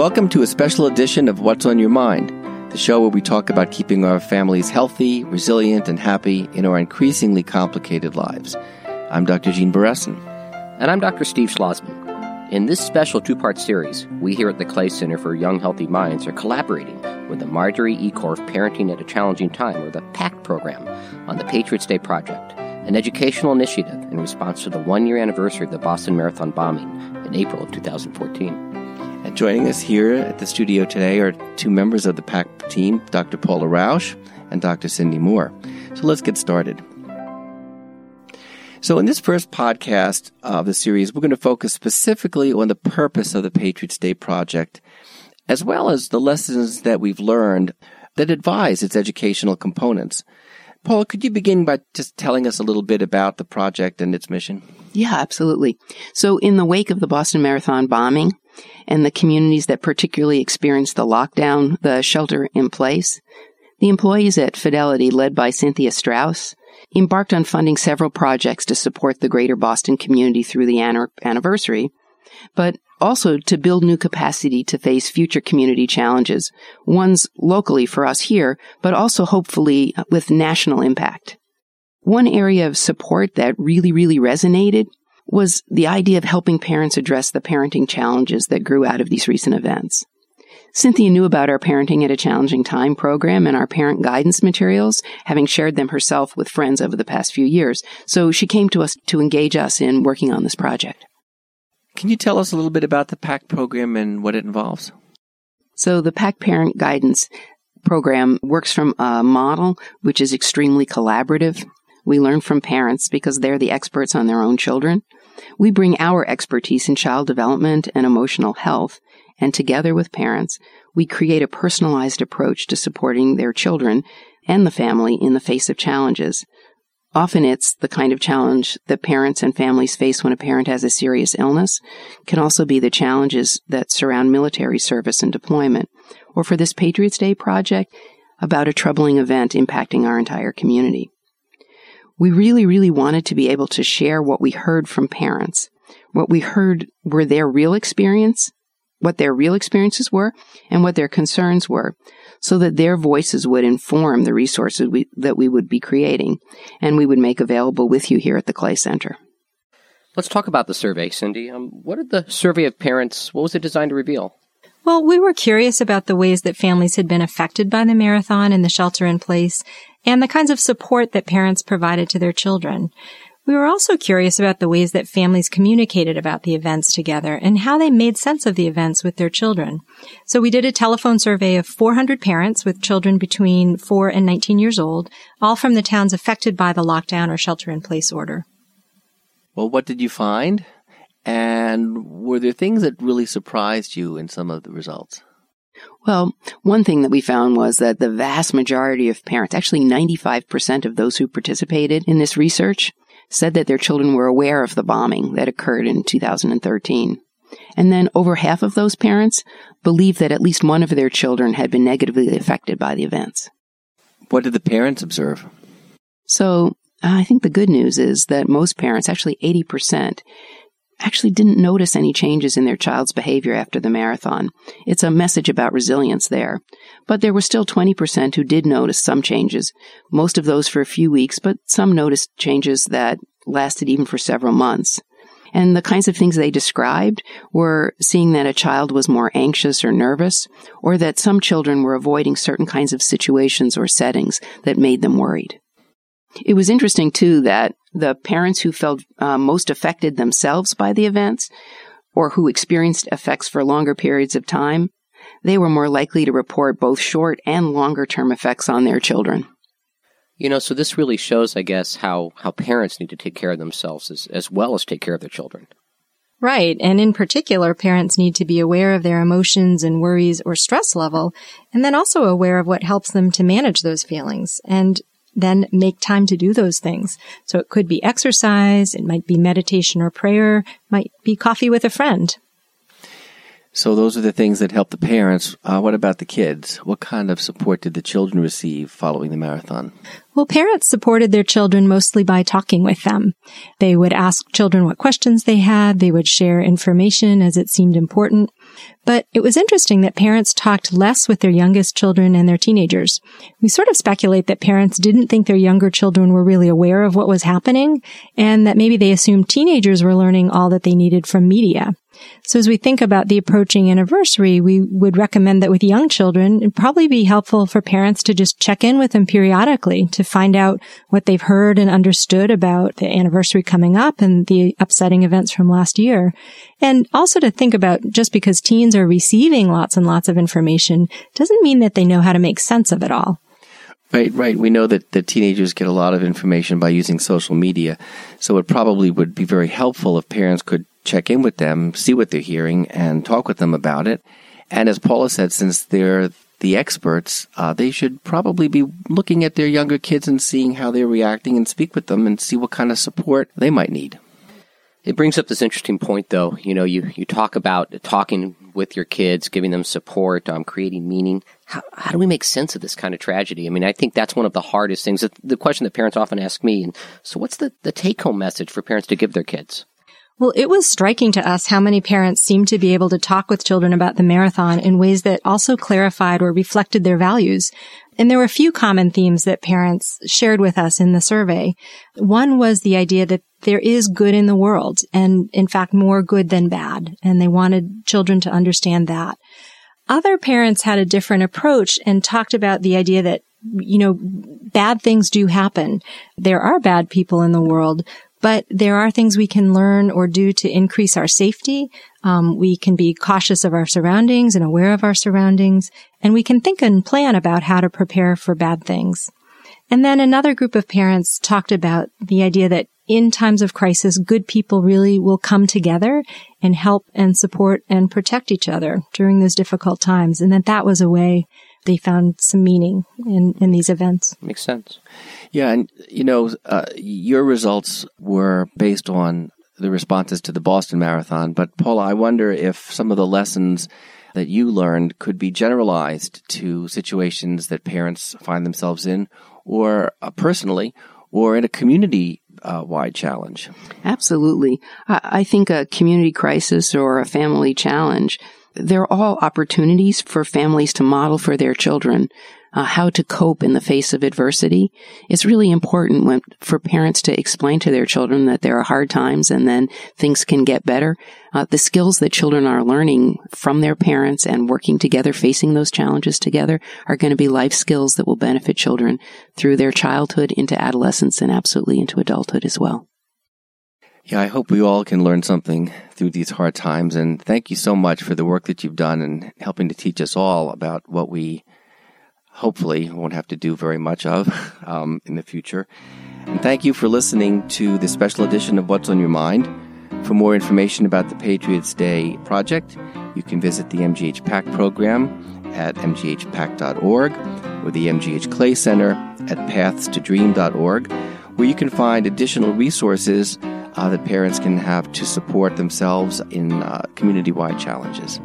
Welcome to a special edition of What's on Your Mind, the show where we talk about keeping our families healthy, resilient, and happy in our increasingly complicated lives. I'm Dr. Gene Beresin. And I'm Dr. Steve Schlozman. In this special two part series, we here at the Clay Center for Young Healthy Minds are collaborating with the Marjorie E. Korff Parenting at a Challenging Time, or the PACT program, on the Patriots Day Project, an educational initiative in response to the one year anniversary of the Boston Marathon bombing in April of 2014. And joining us here at the studio today are two members of the PACT team, Dr. Paula Rauch and Dr. Cindy Moore. So let's get started. So, in this first podcast of the series, we're going to focus specifically on the purpose of the Patriots Day Project, as well as the lessons that we've learned that advise its educational components. Paula, could you begin by just telling us a little bit about the project and its mission? Yeah, absolutely. So, in the wake of the Boston Marathon bombing and the communities that particularly experienced the lockdown, the shelter in place, the employees at Fidelity, led by Cynthia Strauss, embarked on funding several projects to support the greater Boston community through the anniversary, but also to build new capacity to face future community challenges, ones locally for us here, but also hopefully with national impact. One area of support that really, really resonated was the idea of helping parents address the parenting challenges that grew out of these recent events. Cynthia knew about our Parenting at a Challenging Time program and our parent guidance materials, having shared them herself with friends over the past few years. So she came to us to engage us in working on this project. Can you tell us a little bit about the PACT program and what it involves? So the PACT Parent Guidance program works from a model which is extremely collaborative. We learn from parents because they're the experts on their own children. We bring our expertise in child development and emotional health, and together with parents, we create a personalized approach to supporting their children and the family in the face of challenges. Often it's the kind of challenge that parents and families face when a parent has a serious illness, can also be the challenges that surround military service and deployment, or for this Patriots Day project, about a troubling event impacting our entire community. We really, really wanted to be able to share what we heard from parents. What we heard were their real experience, what their real experiences were, and what their concerns were, so that their voices would inform the resources we, that we would be creating and we would make available with you here at the Clay Center. Let's talk about the survey, Cindy. Um, what did the survey of parents, what was it designed to reveal? Well, we were curious about the ways that families had been affected by the marathon and the shelter in place and the kinds of support that parents provided to their children. We were also curious about the ways that families communicated about the events together and how they made sense of the events with their children. So we did a telephone survey of 400 parents with children between 4 and 19 years old, all from the towns affected by the lockdown or shelter in place order. Well, what did you find? And were there things that really surprised you in some of the results? Well, one thing that we found was that the vast majority of parents, actually 95% of those who participated in this research, said that their children were aware of the bombing that occurred in 2013. And then over half of those parents believed that at least one of their children had been negatively affected by the events. What did the parents observe? So I think the good news is that most parents, actually 80%, actually didn't notice any changes in their child's behavior after the marathon. It's a message about resilience there. But there were still 20% who did notice some changes, most of those for a few weeks, but some noticed changes that lasted even for several months. And the kinds of things they described were seeing that a child was more anxious or nervous, or that some children were avoiding certain kinds of situations or settings that made them worried. It was interesting too that the parents who felt uh, most affected themselves by the events or who experienced effects for longer periods of time, they were more likely to report both short and longer term effects on their children. You know, so this really shows, I guess, how, how parents need to take care of themselves as, as well as take care of their children. Right. And in particular, parents need to be aware of their emotions and worries or stress level, and then also aware of what helps them to manage those feelings. And then make time to do those things. So it could be exercise, it might be meditation or prayer, might be coffee with a friend. So those are the things that help the parents. Uh, what about the kids? What kind of support did the children receive following the marathon? Well, parents supported their children mostly by talking with them. They would ask children what questions they had. They would share information as it seemed important. But it was interesting that parents talked less with their youngest children and their teenagers. We sort of speculate that parents didn't think their younger children were really aware of what was happening and that maybe they assumed teenagers were learning all that they needed from media. So as we think about the approaching anniversary, we would recommend that with young children, it'd probably be helpful for parents to just check in with them periodically to find out what they've heard and understood about the anniversary coming up and the upsetting events from last year. And also to think about just because teens are receiving lots and lots of information doesn't mean that they know how to make sense of it all. Right, right. We know that, that teenagers get a lot of information by using social media. So it probably would be very helpful if parents could check in with them, see what they're hearing, and talk with them about it. And as Paula said, since they're the experts, uh, they should probably be looking at their younger kids and seeing how they're reacting and speak with them and see what kind of support they might need. It brings up this interesting point, though. You know, you, you talk about talking with your kids, giving them support, um, creating meaning. How, how do we make sense of this kind of tragedy? I mean, I think that's one of the hardest things. The question that parents often ask me. And so, what's the, the take home message for parents to give their kids? Well, it was striking to us how many parents seemed to be able to talk with children about the marathon in ways that also clarified or reflected their values. And there were a few common themes that parents shared with us in the survey. One was the idea that there is good in the world and in fact more good than bad. And they wanted children to understand that. Other parents had a different approach and talked about the idea that you know, bad things do happen. There are bad people in the world, but there are things we can learn or do to increase our safety. Um, we can be cautious of our surroundings and aware of our surroundings, and we can think and plan about how to prepare for bad things. And then another group of parents talked about the idea that in times of crisis, good people really will come together and help and support and protect each other during those difficult times. And that that was a way they found some meaning in, in these events. Makes sense. Yeah, and you know, uh, your results were based on the responses to the Boston Marathon, but Paula, I wonder if some of the lessons that you learned could be generalized to situations that parents find themselves in, or uh, personally, or in a community uh, wide challenge. Absolutely. I, I think a community crisis or a family challenge they're all opportunities for families to model for their children uh, how to cope in the face of adversity. It's really important when, for parents to explain to their children that there are hard times and then things can get better. Uh, the skills that children are learning from their parents and working together, facing those challenges together, are going to be life skills that will benefit children through their childhood into adolescence and absolutely into adulthood as well. Yeah, I hope we all can learn something through these hard times. And thank you so much for the work that you've done and helping to teach us all about what we hopefully won't have to do very much of um, in the future. And thank you for listening to the special edition of What's on Your Mind. For more information about the Patriots Day project, you can visit the MGH PACT program at mghpact.org or the MGH Clay Center at pathstodream.org, where you can find additional resources uh, that parents can have to support themselves in uh, community wide challenges.